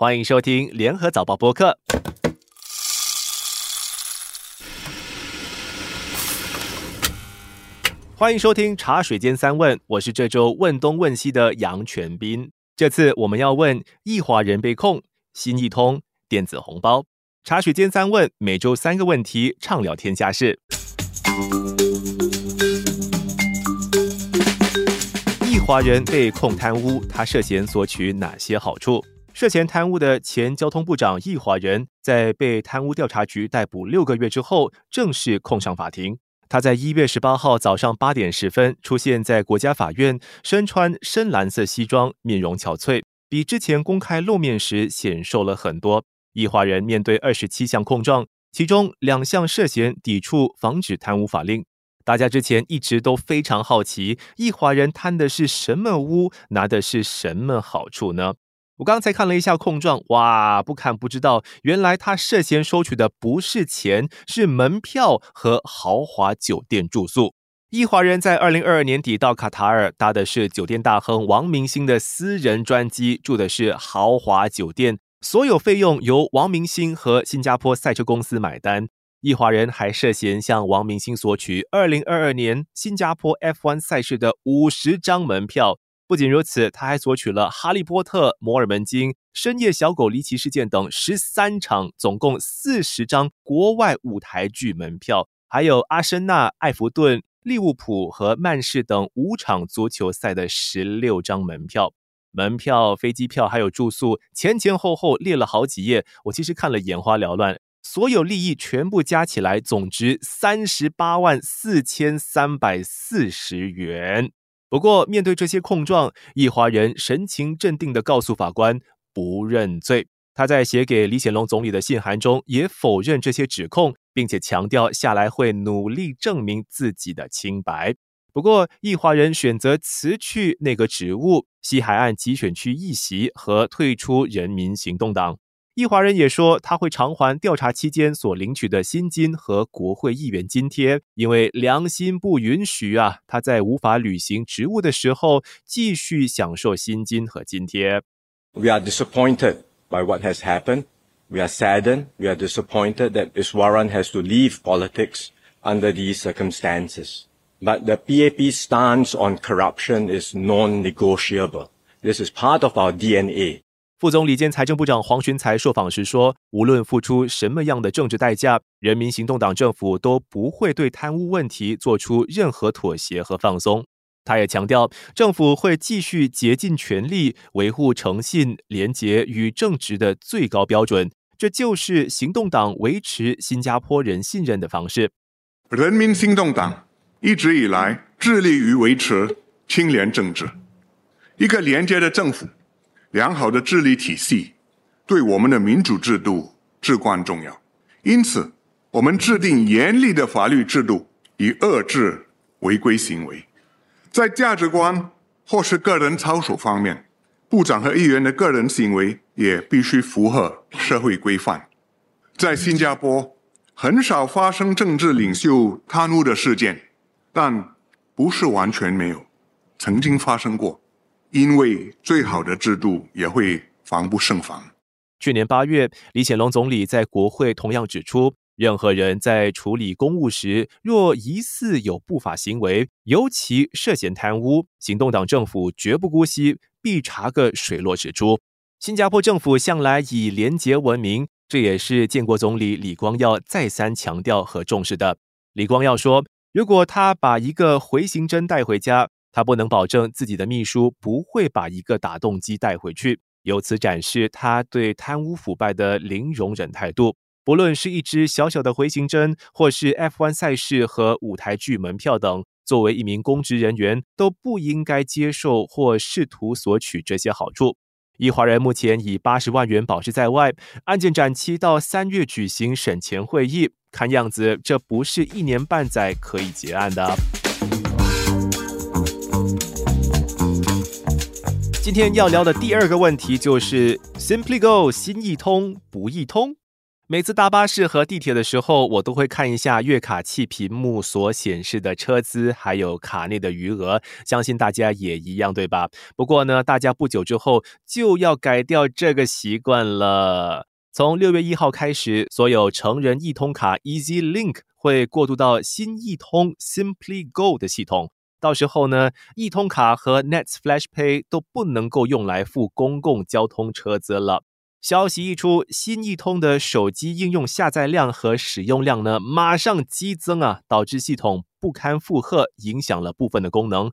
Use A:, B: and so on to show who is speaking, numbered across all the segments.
A: 欢迎收听联合早报播客。欢迎收听茶水间三问，我是这周问东问西的杨全斌。这次我们要问易华人被控新易通电子红包。茶水间三问，每周三个问题，畅聊天下事。易华人被控贪污，他涉嫌索取哪些好处？涉嫌贪污的前交通部长易华仁，在被贪污调查局逮捕六个月之后，正式控上法庭。他在一月十八号早上八点十分出现在国家法院，身穿深蓝色西装，面容憔悴，比之前公开露面时显瘦了很多。易华人面对二十七项控状，其中两项涉嫌抵触防止贪污法令。大家之前一直都非常好奇，易华人贪的是什么污，拿的是什么好处呢？我刚才看了一下控状，哇，不看不知道，原来他涉嫌收取的不是钱，是门票和豪华酒店住宿。易华人在二零二二年底到卡塔尔，搭的是酒店大亨王明星的私人专机，住的是豪华酒店，所有费用由王明星和新加坡赛车公司买单。易华人还涉嫌向王明星索取二零二二年新加坡 F1 赛事的五十张门票。不仅如此，他还索取了《哈利波特》《摩尔门经》《深夜小狗离奇事件》等十三场，总共四十张国外舞台剧门票，还有阿森纳、埃弗顿、利物浦和曼市等五场足球赛的十六张门票。门票、飞机票还有住宿，前前后后列了好几页，我其实看了眼花缭乱。所有利益全部加起来，总值三十八万四千三百四十元。不过，面对这些控状，易华人神情镇定的告诉法官不认罪。他在写给李显龙总理的信函中也否认这些指控，并且强调下来会努力证明自己的清白。不过，易华人选择辞去那个职务、西海岸集选区议席和退出人民行动党。易华人也说，他会偿还调查期间所领取的薪金和国会议员津贴，因为良心不允许啊，他在无法履行职务的时候继续享受薪金和津贴。
B: We are disappointed by what has happened. We are saddened. We are disappointed that Iswaran has to leave politics under these circumstances. But the PAP stance on corruption is non-negotiable. This is part of our DNA.
A: 副总理兼财政部长黄循才受访时说：“无论付出什么样的政治代价，人民行动党政府都不会对贪污问题做出任何妥协和放松。”他也强调，政府会继续竭尽全力维护诚信、廉洁与正直的最高标准，这就是行动党维持新加坡人信任的方式。
C: 人民行动党一直以来致力于维持清廉政治，一个廉洁的政府。良好的治理体系对我们的民主制度至关重要，因此，我们制定严厉的法律制度以遏制违规行为。在价值观或是个人操守方面，部长和议员的个人行为也必须符合社会规范。在新加坡，很少发生政治领袖贪污的事件，但不是完全没有，曾经发生过。因为最好的制度也会防不胜防。
A: 去年八月，李显龙总理在国会同样指出，任何人在处理公务时，若疑似有不法行为，尤其涉嫌贪污，行动党政府绝不姑息，必查个水落石出。新加坡政府向来以廉洁闻名，这也是建国总理李光耀再三强调和重视的。李光耀说，如果他把一个回形针带回家，他不能保证自己的秘书不会把一个打洞机带回去，由此展示他对贪污腐败的零容忍态度。不论是一支小小的回形针，或是 F1 赛事和舞台剧门票等，作为一名公职人员，都不应该接受或试图索取这些好处。易华人目前以八十万元保释在外，案件展期到三月举行审前会议，看样子这不是一年半载可以结案的。今天要聊的第二个问题就是 Simply Go 新易通不易通。每次搭巴士和地铁的时候，我都会看一下月卡器屏幕所显示的车资，还有卡内的余额。相信大家也一样，对吧？不过呢，大家不久之后就要改掉这个习惯了。从六月一号开始，所有成人易通卡 Easy Link 会过渡到新易通 Simply Go 的系统。到时候呢，易通卡和 Nets Flash Pay 都不能够用来付公共交通车资了。消息一出，新易通的手机应用下载量和使用量呢，马上激增啊，导致系统不堪负荷，影响了部分的功能。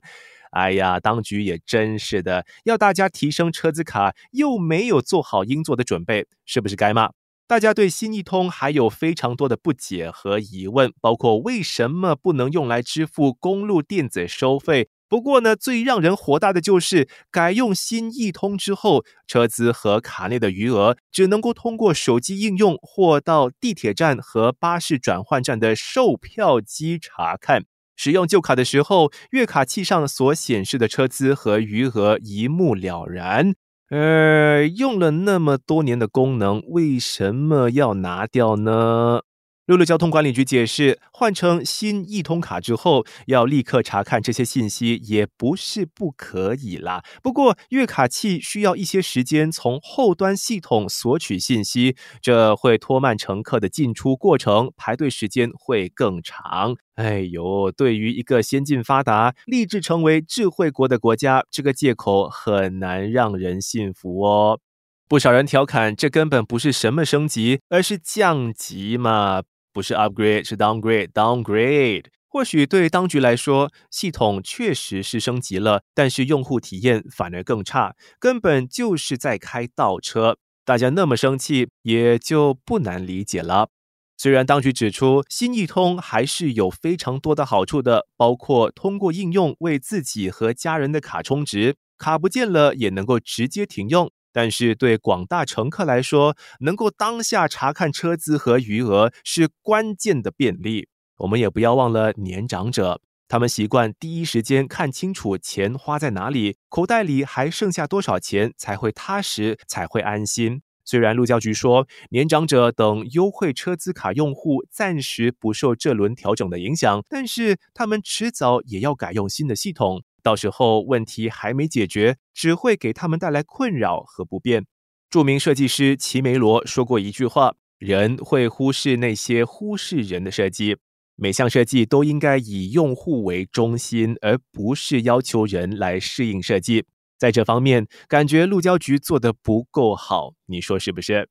A: 哎呀，当局也真是的，要大家提升车资卡，又没有做好应做的准备，是不是该骂？大家对新易通还有非常多的不解和疑问，包括为什么不能用来支付公路电子收费？不过呢，最让人火大的就是改用新易通之后，车资和卡内的余额只能够通过手机应用或到地铁站和巴士转换站的售票机查看。使用旧卡的时候，月卡器上所显示的车资和余额一目了然。呃，用了那么多年的功能，为什么要拿掉呢？陆路交通管理局解释，换成新易通卡之后，要立刻查看这些信息，也不是不可以啦。不过，月卡器需要一些时间从后端系统索取信息，这会拖慢乘客的进出过程，排队时间会更长。哎呦，对于一个先进发达、立志成为智慧国的国家，这个借口很难让人信服哦。不少人调侃，这根本不是什么升级，而是降级嘛。不是 upgrade，是 downgrade，downgrade。或许对当局来说，系统确实是升级了，但是用户体验反而更差，根本就是在开倒车。大家那么生气，也就不难理解了。虽然当局指出，新易通还是有非常多的好处的，包括通过应用为自己和家人的卡充值，卡不见了也能够直接停用。但是对广大乘客来说，能够当下查看车资和余额是关键的便利。我们也不要忘了年长者，他们习惯第一时间看清楚钱花在哪里，口袋里还剩下多少钱，才会踏实，才会安心。虽然路交局说，年长者等优惠车资卡用户暂时不受这轮调整的影响，但是他们迟早也要改用新的系统。到时候问题还没解决，只会给他们带来困扰和不便。著名设计师齐梅罗说过一句话：“人会忽视那些忽视人的设计。每项设计都应该以用户为中心，而不是要求人来适应设计。”在这方面，感觉路交局做的不够好，你说是不是？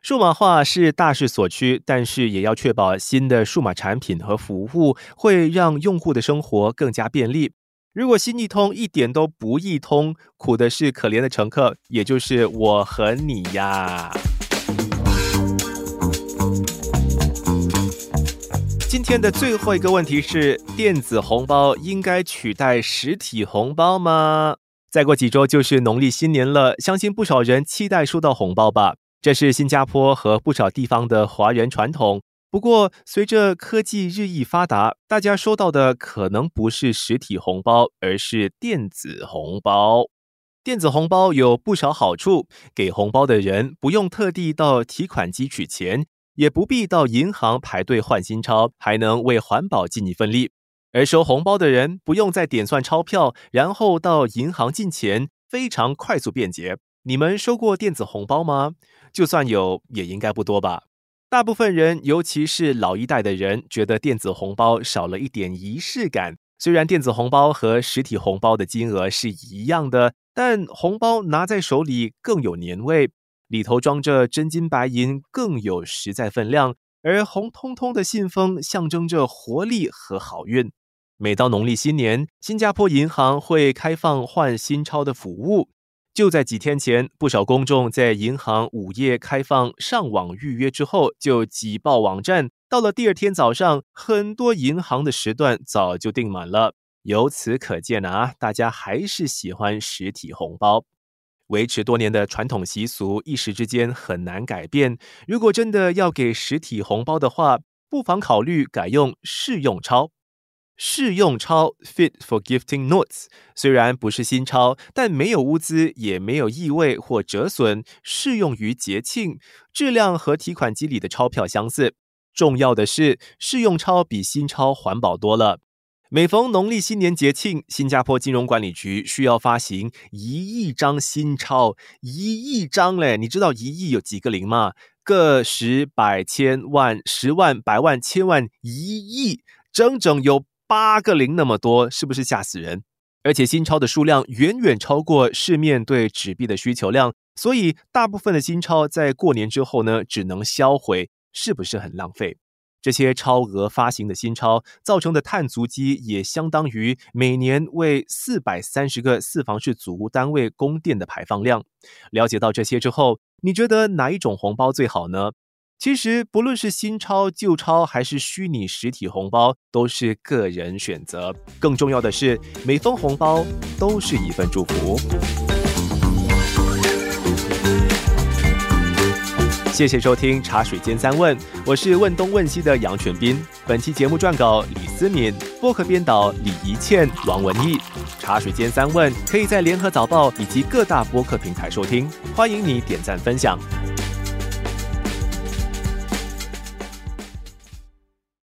A: 数码化是大势所趋，但是也要确保新的数码产品和服务会让用户的生活更加便利。如果新易通一点都不易通，苦的是可怜的乘客，也就是我和你呀。今天的最后一个问题是：电子红包应该取代实体红包吗？再过几周就是农历新年了，相信不少人期待收到红包吧？这是新加坡和不少地方的华人传统。不过，随着科技日益发达，大家收到的可能不是实体红包，而是电子红包。电子红包有不少好处，给红包的人不用特地到提款机取钱，也不必到银行排队换新钞，还能为环保尽一份力。而收红包的人不用再点算钞票，然后到银行进钱，非常快速便捷。你们收过电子红包吗？就算有，也应该不多吧。大部分人，尤其是老一代的人，觉得电子红包少了一点仪式感。虽然电子红包和实体红包的金额是一样的，但红包拿在手里更有年味，里头装着真金白银更有实在分量。而红彤彤的信封象征着活力和好运。每到农历新年，新加坡银行会开放换新钞的服务。就在几天前，不少公众在银行午夜开放上网预约之后，就挤爆网站。到了第二天早上，很多银行的时段早就订满了。由此可见啊，大家还是喜欢实体红包。维持多年的传统习俗，一时之间很难改变。如果真的要给实体红包的话，不妨考虑改用试用钞。试用钞 （fit for gifting notes） 虽然不是新钞，但没有污渍，也没有异味或折损，适用于节庆，质量和提款机里的钞票相似。重要的是，试用钞比新钞环保多了。每逢农历新年节庆，新加坡金融管理局需要发行一亿张新钞，一亿张嘞！你知道一亿有几个零吗？个十百千万十万百万千万一亿，整整有八个零那么多，是不是吓死人？而且新钞的数量远远超过市面对纸币的需求量，所以大部分的新钞在过年之后呢，只能销毁，是不是很浪费？这些超额发行的新钞造成的碳足迹，也相当于每年为四百三十个四房式组屋单位供电的排放量。了解到这些之后，你觉得哪一种红包最好呢？其实，不论是新钞、旧钞，还是虚拟实体红包，都是个人选择。更重要的是，每封红包都是一份祝福。谢谢收听《茶水间三问》，我是问东问西的杨全斌。本期节目撰稿李思敏，播客编导李怡倩、王文义。《茶水间三问》可以在联合早报以及各大播客平台收听，欢迎你点赞分享。